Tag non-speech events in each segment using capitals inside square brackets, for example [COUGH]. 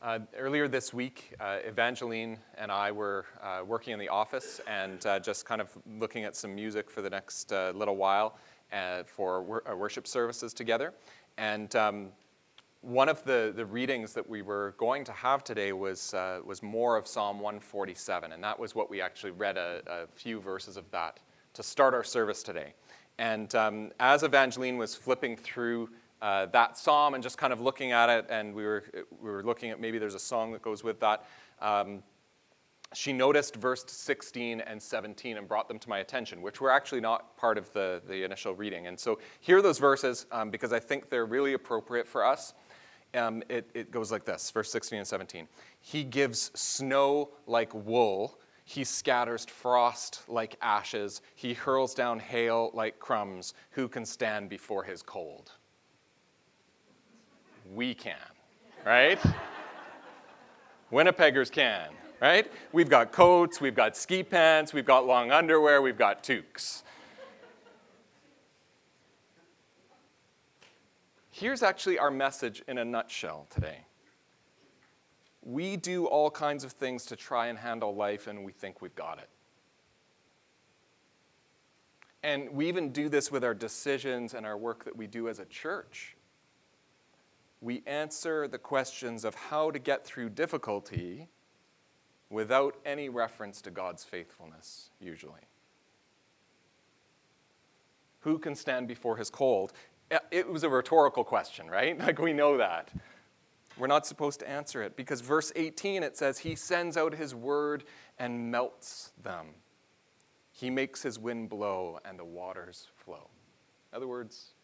Uh, earlier this week, uh, Evangeline and I were uh, working in the office and uh, just kind of looking at some music for the next uh, little while uh, for wor- worship services together. And um, one of the, the readings that we were going to have today was, was more of Psalm 147, and that was what we actually read a, a few verses of that to start our service today. And um, as Evangeline was flipping through uh, that psalm and just kind of looking at it, and we were, we were looking at maybe there's a song that goes with that. Um, she noticed verse 16 and 17 and brought them to my attention, which were actually not part of the, the initial reading. And so here are those verses um, because I think they're really appropriate for us. Um, it, it goes like this verse 16 and 17. He gives snow like wool, he scatters frost like ashes, he hurls down hail like crumbs. Who can stand before his cold? We can, right? Winnipeggers can, right? We've got coats, we've got ski pants, we've got long underwear, we've got toques. Here's actually our message in a nutshell today. We do all kinds of things to try and handle life, and we think we've got it. And we even do this with our decisions and our work that we do as a church we answer the questions of how to get through difficulty without any reference to God's faithfulness, usually. Who can stand before his cold? It was a rhetorical question, right? [LAUGHS] Like we know that. We're not supposed to answer it because verse 18 it says, He sends out His word and melts them. He makes His wind blow and the waters flow. In other words,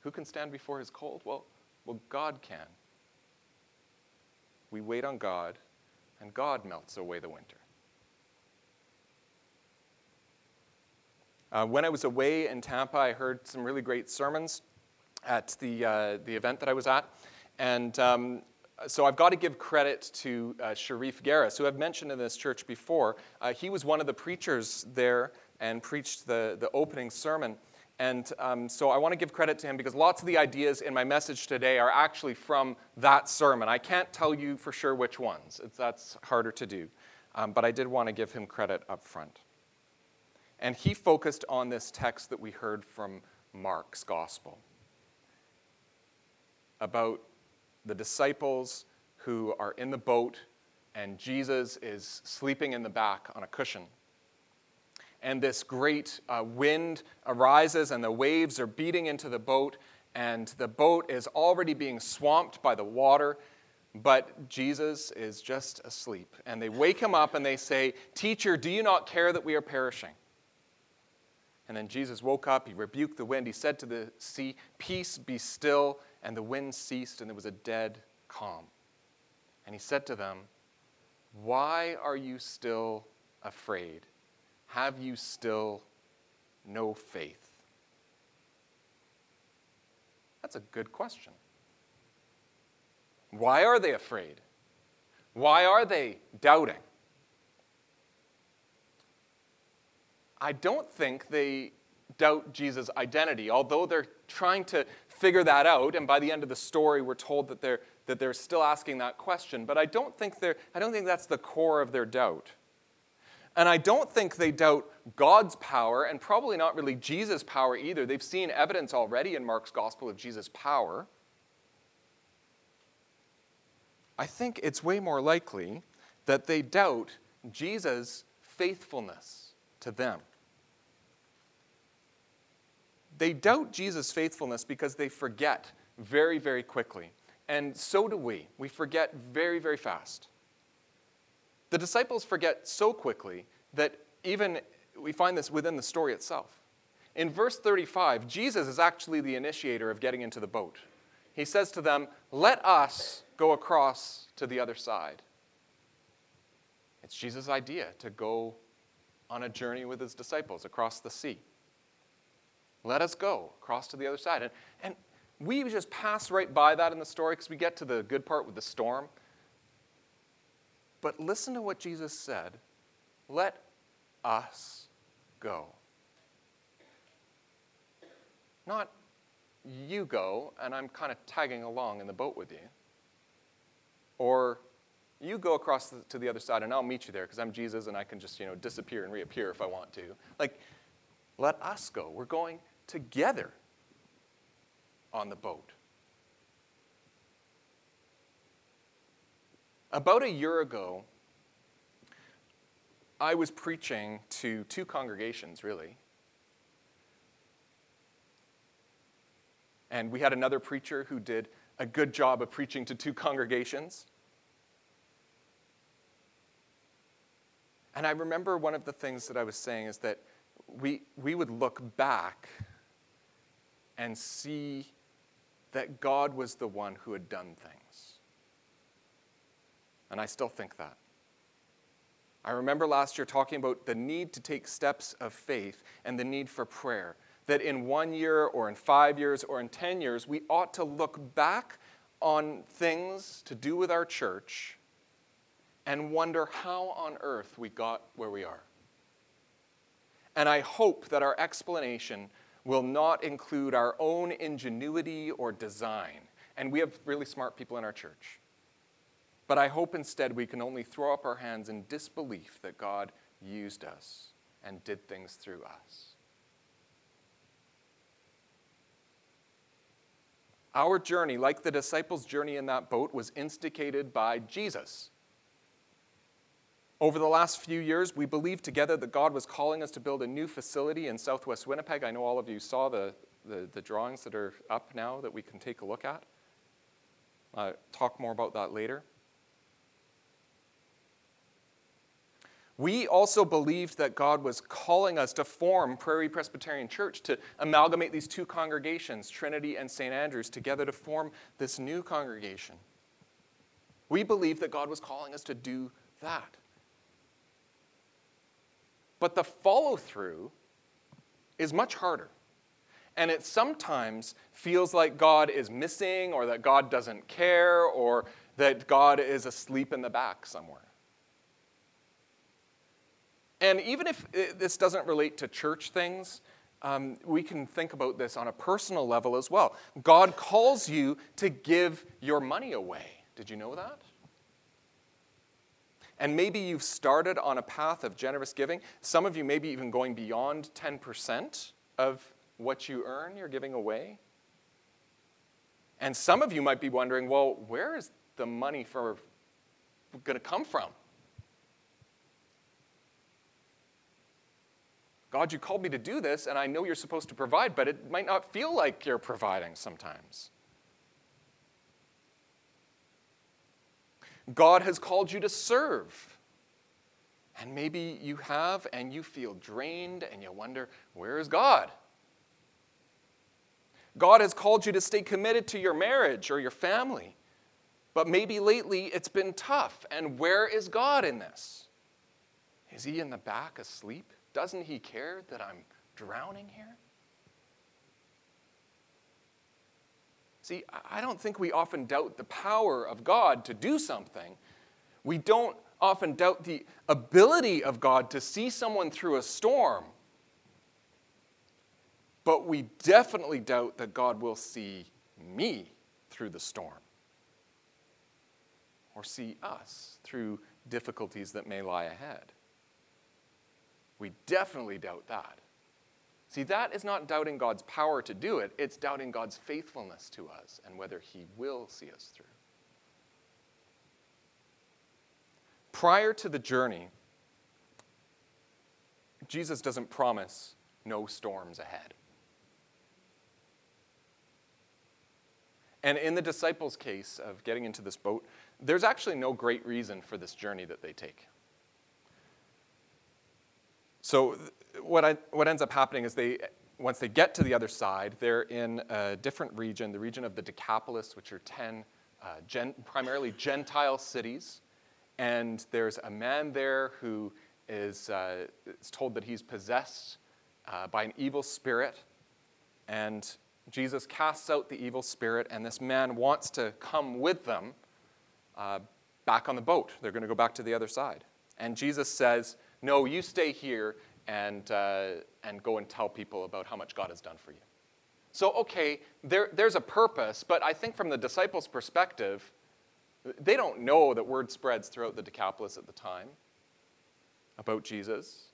who can stand before His cold? Well, well, God can. We wait on God, and God melts away the winter. Uh, when I was away in Tampa, I heard some really great sermons at the, uh, the event that I was at. And um, so I've got to give credit to uh, Sharif Garris, who I've mentioned in this church before. Uh, he was one of the preachers there and preached the, the opening sermon. And um, so I want to give credit to him because lots of the ideas in my message today are actually from that sermon. I can't tell you for sure which ones, that's harder to do. Um, but I did want to give him credit up front. And he focused on this text that we heard from Mark's gospel about the disciples who are in the boat and Jesus is sleeping in the back on a cushion and this great uh, wind arises, and the waves are beating into the boat, and the boat is already being swamped by the water. But Jesus is just asleep. And they wake him up and they say, Teacher, do you not care that we are perishing? And then Jesus woke up, he rebuked the wind, he said to the sea, Peace, be still. And the wind ceased, and there was a dead calm. And he said to them, Why are you still afraid? Have you still no faith? That's a good question. Why are they afraid? Why are they doubting? I don't think they doubt Jesus' identity, although they're trying to figure that out. And by the end of the story, we're told that they're, that they're still asking that question. But I don't, think they're, I don't think that's the core of their doubt. And I don't think they doubt God's power, and probably not really Jesus' power either. They've seen evidence already in Mark's gospel of Jesus' power. I think it's way more likely that they doubt Jesus' faithfulness to them. They doubt Jesus' faithfulness because they forget very, very quickly. And so do we. We forget very, very fast. The disciples forget so quickly that even we find this within the story itself. In verse 35, Jesus is actually the initiator of getting into the boat. He says to them, Let us go across to the other side. It's Jesus' idea to go on a journey with his disciples across the sea. Let us go across to the other side. And, and we just pass right by that in the story because we get to the good part with the storm. But listen to what Jesus said let us go. Not you go, and I'm kind of tagging along in the boat with you. or you go across the, to the other side and I'll meet you there because I'm Jesus and I can just, you know, disappear and reappear if I want to. Like, let us go. We're going together on the boat. About a year ago, I was preaching to two congregations, really. And we had another preacher who did a good job of preaching to two congregations. And I remember one of the things that I was saying is that we, we would look back and see that God was the one who had done things. And I still think that. I remember last year talking about the need to take steps of faith and the need for prayer. That in one year or in five years or in 10 years, we ought to look back on things to do with our church and wonder how on earth we got where we are. And I hope that our explanation will not include our own ingenuity or design. And we have really smart people in our church. But I hope instead we can only throw up our hands in disbelief that God used us and did things through us. Our journey, like the disciples' journey in that boat, was instigated by Jesus. Over the last few years, we believed together that God was calling us to build a new facility in southwest Winnipeg. I know all of you saw the, the, the drawings that are up now that we can take a look at. Uh, talk more about that later. We also believed that God was calling us to form Prairie Presbyterian Church, to amalgamate these two congregations, Trinity and St. Andrews, together to form this new congregation. We believed that God was calling us to do that. But the follow through is much harder. And it sometimes feels like God is missing, or that God doesn't care, or that God is asleep in the back somewhere. And even if this doesn't relate to church things, um, we can think about this on a personal level as well. God calls you to give your money away. Did you know that? And maybe you've started on a path of generous giving. Some of you maybe even going beyond 10% of what you earn, you're giving away. And some of you might be wondering, well, where is the money for going to come from? God, you called me to do this, and I know you're supposed to provide, but it might not feel like you're providing sometimes. God has called you to serve. And maybe you have and you feel drained and you wonder, where is God? God has called you to stay committed to your marriage or your family. But maybe lately it's been tough. And where is God in this? Is he in the back asleep? Doesn't he care that I'm drowning here? See, I don't think we often doubt the power of God to do something. We don't often doubt the ability of God to see someone through a storm. But we definitely doubt that God will see me through the storm or see us through difficulties that may lie ahead. We definitely doubt that. See, that is not doubting God's power to do it, it's doubting God's faithfulness to us and whether He will see us through. Prior to the journey, Jesus doesn't promise no storms ahead. And in the disciples' case of getting into this boat, there's actually no great reason for this journey that they take. So what, I, what ends up happening is they, once they get to the other side, they're in a different region, the region of the Decapolis, which are 10 uh, gen, primarily Gentile cities. And there's a man there who is, uh, is told that he's possessed uh, by an evil spirit. And Jesus casts out the evil spirit, and this man wants to come with them uh, back on the boat. They're going to go back to the other side. And Jesus says, No, you stay here and, uh, and go and tell people about how much God has done for you. So, okay, there, there's a purpose, but I think from the disciples' perspective, They don't know that word spreads throughout the Decapolis at the time about Jesus.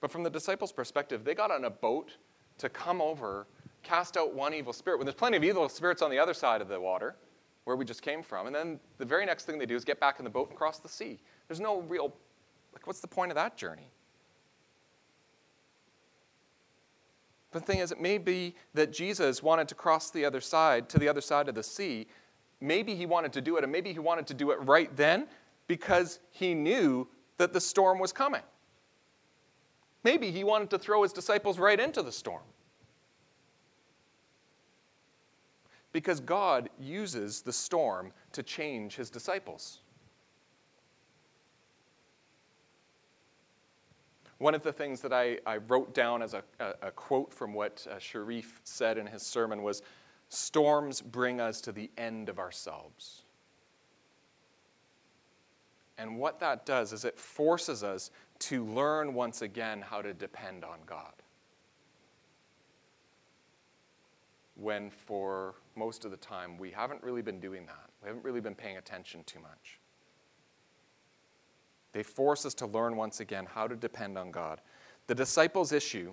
But from the disciples' perspective, they got on a boat to come over, cast out one evil spirit, when there's plenty of evil spirits on the other side of the water, where we just came from. And then the very next thing they do is get back in the boat and cross the sea. There's no real, like, what's the point of that journey? But the thing is, it may be that Jesus wanted to cross the other side, to the other side of the sea. Maybe he wanted to do it, and maybe he wanted to do it right then because he knew that the storm was coming. Maybe he wanted to throw his disciples right into the storm. Because God uses the storm to change his disciples. One of the things that I, I wrote down as a, a, a quote from what uh, Sharif said in his sermon was Storms bring us to the end of ourselves. And what that does is it forces us to learn once again how to depend on God. When for most of the time we haven't really been doing that, we haven't really been paying attention too much. They force us to learn once again how to depend on God. The disciples' issue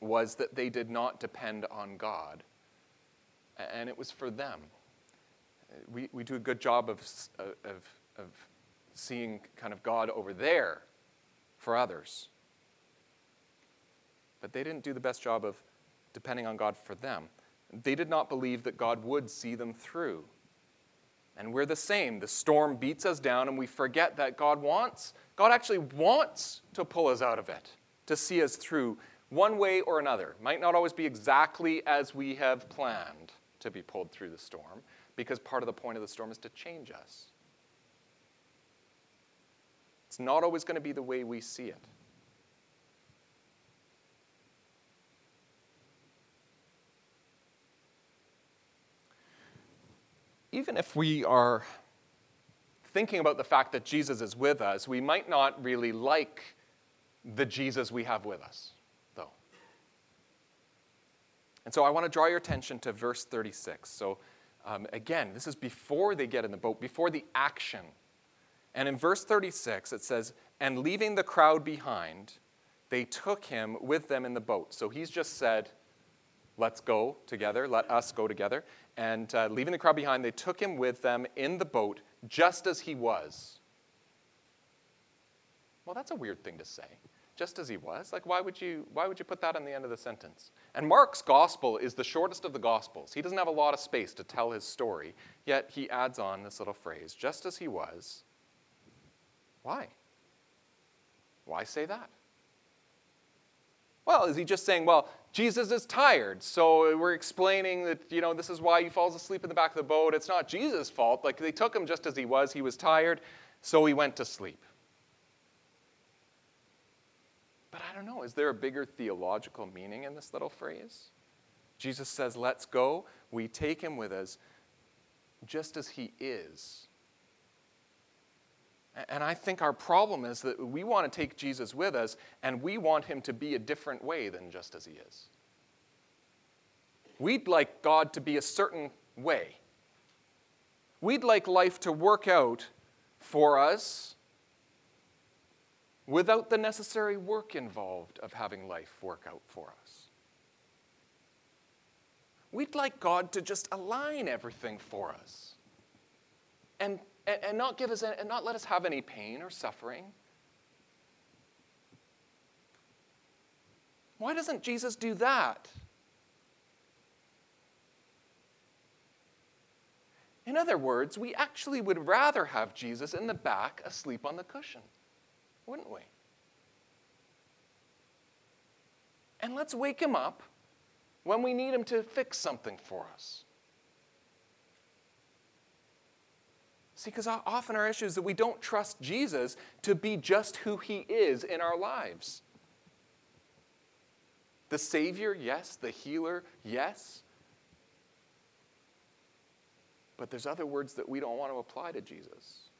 was that they did not depend on God, and it was for them. We, we do a good job of, uh, of, of seeing kind of God over there for others. But they didn't do the best job of depending on God for them. They did not believe that God would see them through. And we're the same. The storm beats us down, and we forget that God wants, God actually wants to pull us out of it, to see us through one way or another. Might not always be exactly as we have planned to be pulled through the storm, because part of the point of the storm is to change us. It's not always going to be the way we see it. Even if we are thinking about the fact that Jesus is with us, we might not really like the Jesus we have with us, though. And so I want to draw your attention to verse 36. So, um, again, this is before they get in the boat, before the action and in verse 36, it says, And leaving the crowd behind, they took him with them in the boat. So he's just said, Let's go together, let us go together. And uh, leaving the crowd behind, they took him with them in the boat just as he was. Well, that's a weird thing to say. Just as he was? Like, why would you, why would you put that on the end of the sentence? And Mark's gospel is the shortest of the gospels. He doesn't have a lot of space to tell his story, yet he adds on this little phrase just as he was why? Why say that? Well, is he just saying, well, Jesus is tired, so we're explaining that, you know, this is why he falls asleep in the back of the boat. It's not Jesus' fault. Like, they took him just as he was. He was tired, so he went to sleep. But I don't know, is there a bigger theological meaning in this little phrase? Jesus says, let's go. We take him with us just as he is. And I think our problem is that we want to take Jesus with us and we want him to be a different way than just as he is. We'd like God to be a certain way. We'd like life to work out for us without the necessary work involved of having life work out for us. We'd like God to just align everything for us and and, and not give us and not let us have any pain or suffering. Why doesn't Jesus do that? In other words, we actually would rather have Jesus in the back asleep on the cushion, wouldn't we? And let's wake him up when we need him to fix something for us. See, because often our issue is that we don't trust Jesus to be just who he is in our lives. The Savior, yes. The healer, yes. But there's other words that we don't want to apply to Jesus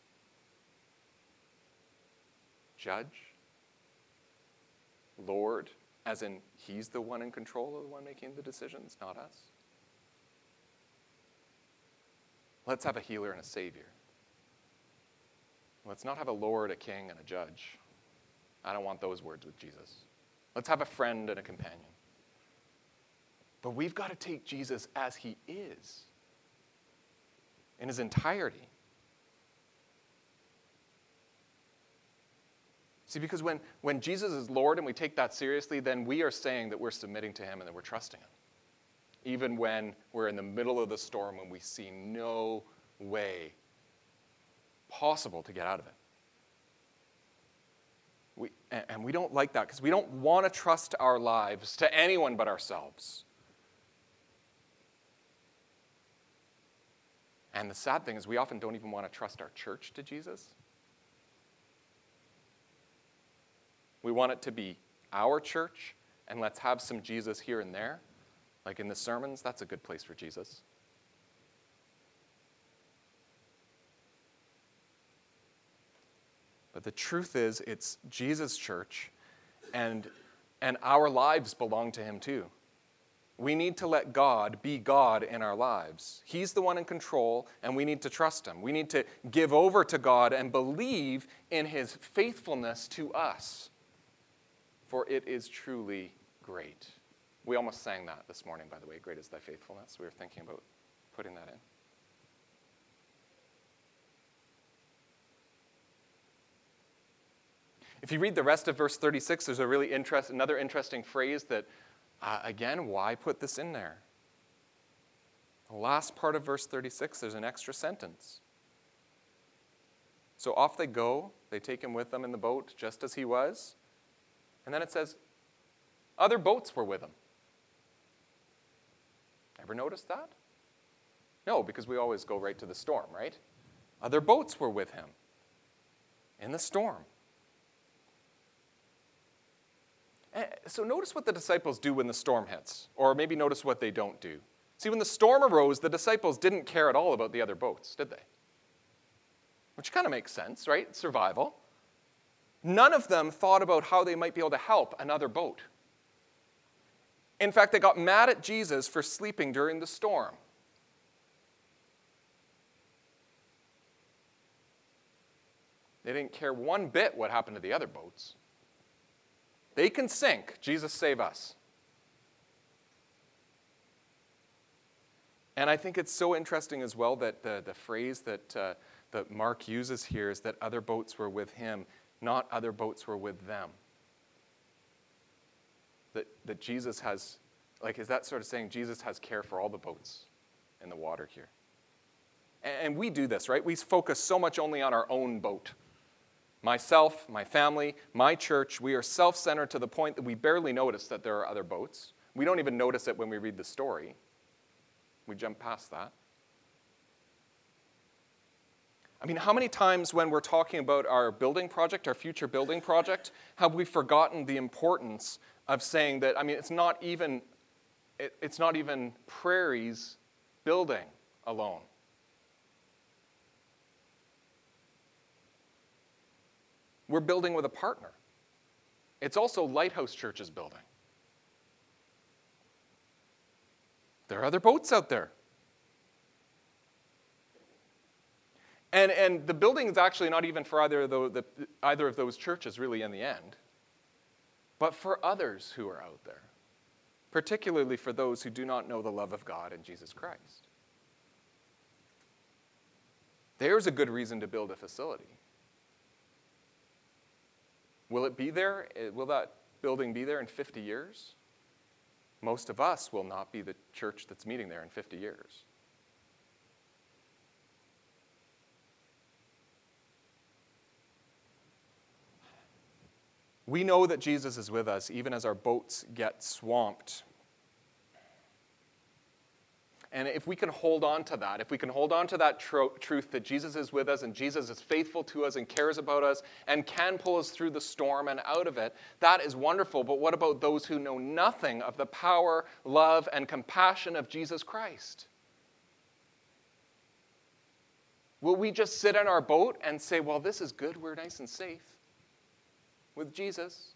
Judge, Lord, as in he's the one in control the one making the decisions, not us. Let's have a healer and a savior. Let's not have a Lord, a king, and a judge. I don't want those words with Jesus. Let's have a friend and a companion. But we've got to take Jesus as he is in his entirety. See, because when, when Jesus is Lord and we take that seriously, then we are saying that we're submitting to him and that we're trusting him. Even when we're in the middle of the storm and we see no way possible to get out of it. We, and we don't like that because we don't want to trust our lives to anyone but ourselves. And the sad thing is, we often don't even want to trust our church to Jesus. We want it to be our church, and let's have some Jesus here and there. Like in the sermons, that's a good place for Jesus. But the truth is, it's Jesus' church, and, and our lives belong to Him too. We need to let God be God in our lives. He's the one in control, and we need to trust Him. We need to give over to God and believe in His faithfulness to us, for it is truly great. We almost sang that this morning, by the way. Great is thy faithfulness. We were thinking about putting that in. If you read the rest of verse 36, there's a really interest, another interesting phrase that, uh, again, why put this in there? The last part of verse 36, there's an extra sentence. So off they go. They take him with them in the boat, just as he was. And then it says, other boats were with him. Ever noticed that? No, because we always go right to the storm, right? Other boats were with him in the storm. Eh, so notice what the disciples do when the storm hits, or maybe notice what they don't do. See, when the storm arose, the disciples didn't care at all about the other boats, did they? Which kind of makes sense, right? Survival. None of them thought about how they might be able to help another boat. In fact, they got mad at Jesus for sleeping during the storm. They didn't care one bit what happened to the other boats. They can sink. Jesus, save us. And I think it's so interesting as well that the, the phrase that, uh, that Mark uses here is that other boats were with him, not other boats were with them. That, that Jesus has, like, is that sort of saying Jesus has care for all the boats in the water here? And, and we do this, right? We focus so much only on our own boat myself, my family, my church, we are self centered to the point that we barely notice that there are other boats. We don't even notice it when we read the story. We jump past that. I mean, how many times when we're talking about our building project, our future building project, have we forgotten the importance of saying that, I mean, it's not even, it, it's not even Prairie's building alone. We're building with a partner. It's also Lighthouse Church's building. There are other boats out there. And, and the building is actually not even for either of, the, the, either of those churches, really, in the end, but for others who are out there, particularly for those who do not know the love of God and Jesus Christ. There's a good reason to build a facility. Will it be there? Eh, will that building be there in 50 years? Most of us will not be the church that's meeting there in 50 years. We know that Jesus is with us even as our boats get swamped and if we can hold on to that, if we can hold on to that tro- truth that Jesus is with us and Jesus is faithful to us and cares about us and can pull us through the storm and out of it, that is wonderful. But what about those who know nothing of the power, love, and compassion of Jesus Christ? Will we just sit in our boat and say, well, this is good, we're nice and safe with Jesus?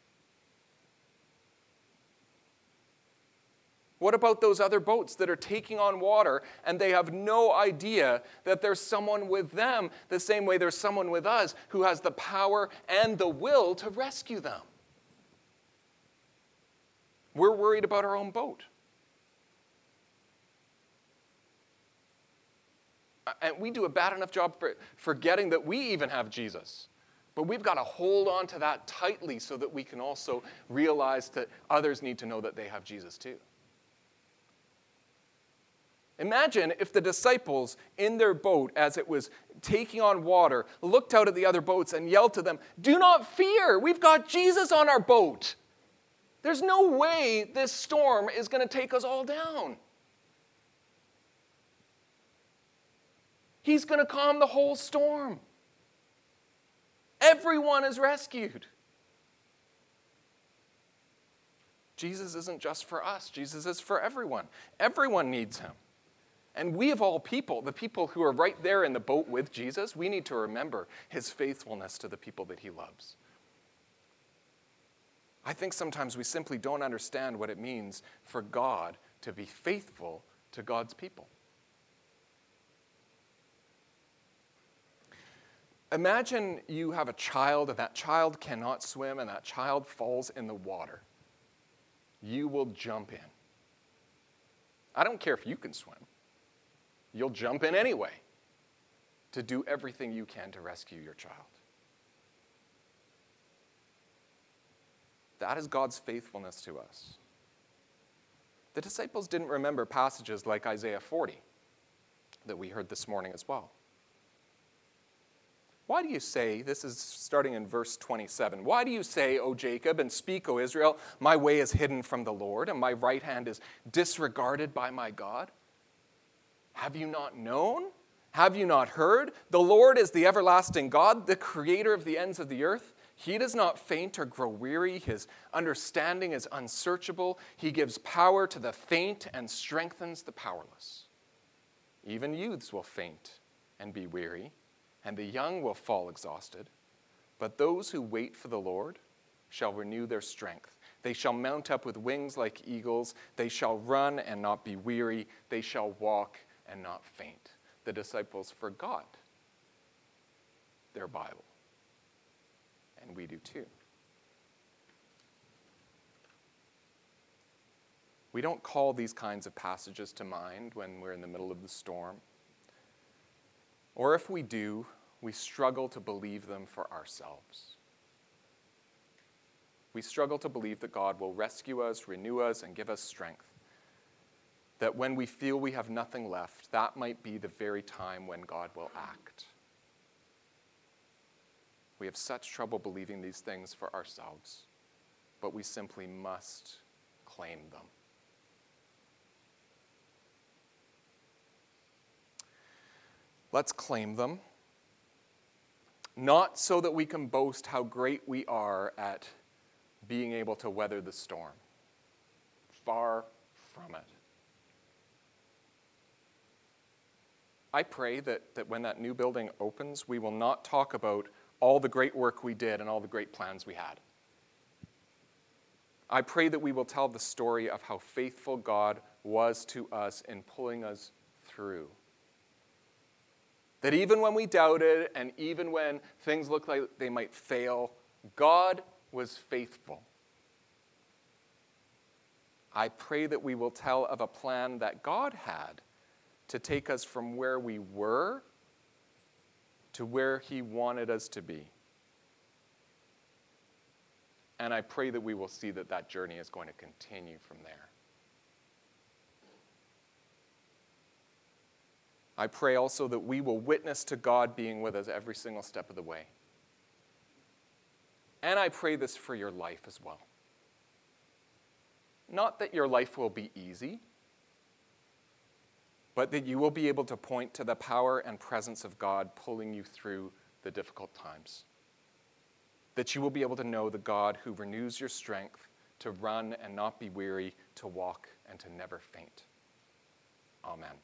What about those other boats that are taking on water and they have no idea that there's someone with them, the same way there's someone with us who has the power and the will to rescue them? We're worried about our own boat. And we do a bad enough job for forgetting that we even have Jesus. But we've got to hold on to that tightly so that we can also realize that others need to know that they have Jesus too. Imagine if the disciples in their boat, as it was taking on water, looked out at the other boats and yelled to them, Do not fear, we've got Jesus on our boat. There's no way this storm is going to take us all down. He's going to calm the whole storm. Everyone is rescued. Jesus isn't just for us, Jesus is for everyone. Everyone needs him. And we, of all people, the people who are right there in the boat with Jesus, we need to remember his faithfulness to the people that he loves. I think sometimes we simply don't understand what it means for God to be faithful to God's people. Imagine you have a child and that child cannot swim and that child falls in the water. You will jump in. I don't care if you can swim you'll jump in anyway to do everything you can to rescue your child. That is God's faithfulness to us. The disciples didn't remember passages like Isaiah 40 that we heard this morning as well. Why do you say, this is starting in verse 27, why do you say, O Jacob, and speak, O Israel, my way is hidden from the Lord, and my right hand is disregarded by my God? Have you not known? Have you not heard? The Lord is the everlasting God, the creator of the ends of the earth. He does not faint or grow weary. His understanding is unsearchable. He gives power to the faint and strengthens the powerless. Even youths will faint and be weary, and the young will fall exhausted. But those who wait for the Lord shall renew their strength. They shall mount up with wings like eagles. They shall run and not be weary. They shall walk and not faint. The disciples forgot their Bible, and we do too. We don't call these kinds of passages to mind when we're in the middle of the storm. Or if we do, we struggle to believe them for ourselves. We struggle to believe that God will rescue us, renew us, and give us strength that when we feel we have nothing left, that might be the very time when God will act. We have such trouble believing these things for ourselves, but we simply must claim them. Let's claim them, not so that we can boast how great we are at being able to weather the storm. Far from it. I pray that, that when that new building opens, we will not talk about all the great work we did and all the great plans we had. I pray that we will tell the story of how faithful God was to us in pulling us through. That even when we doubted and even when things looked like they might fail, God was faithful. I pray that we will tell of a plan that God had to take us from where we were to where He wanted us to be. And I pray that we will see that that journey is going to continue from there. I pray also that we will witness to God being with us every single step of the way. And I pray this for your life as well. Not that your life will be easy but that you will be able to point to the power and presence of God pulling you through the difficult times. That you will be able to know the God who renews your strength to run and not be weary, to walk and to never faint. Amen.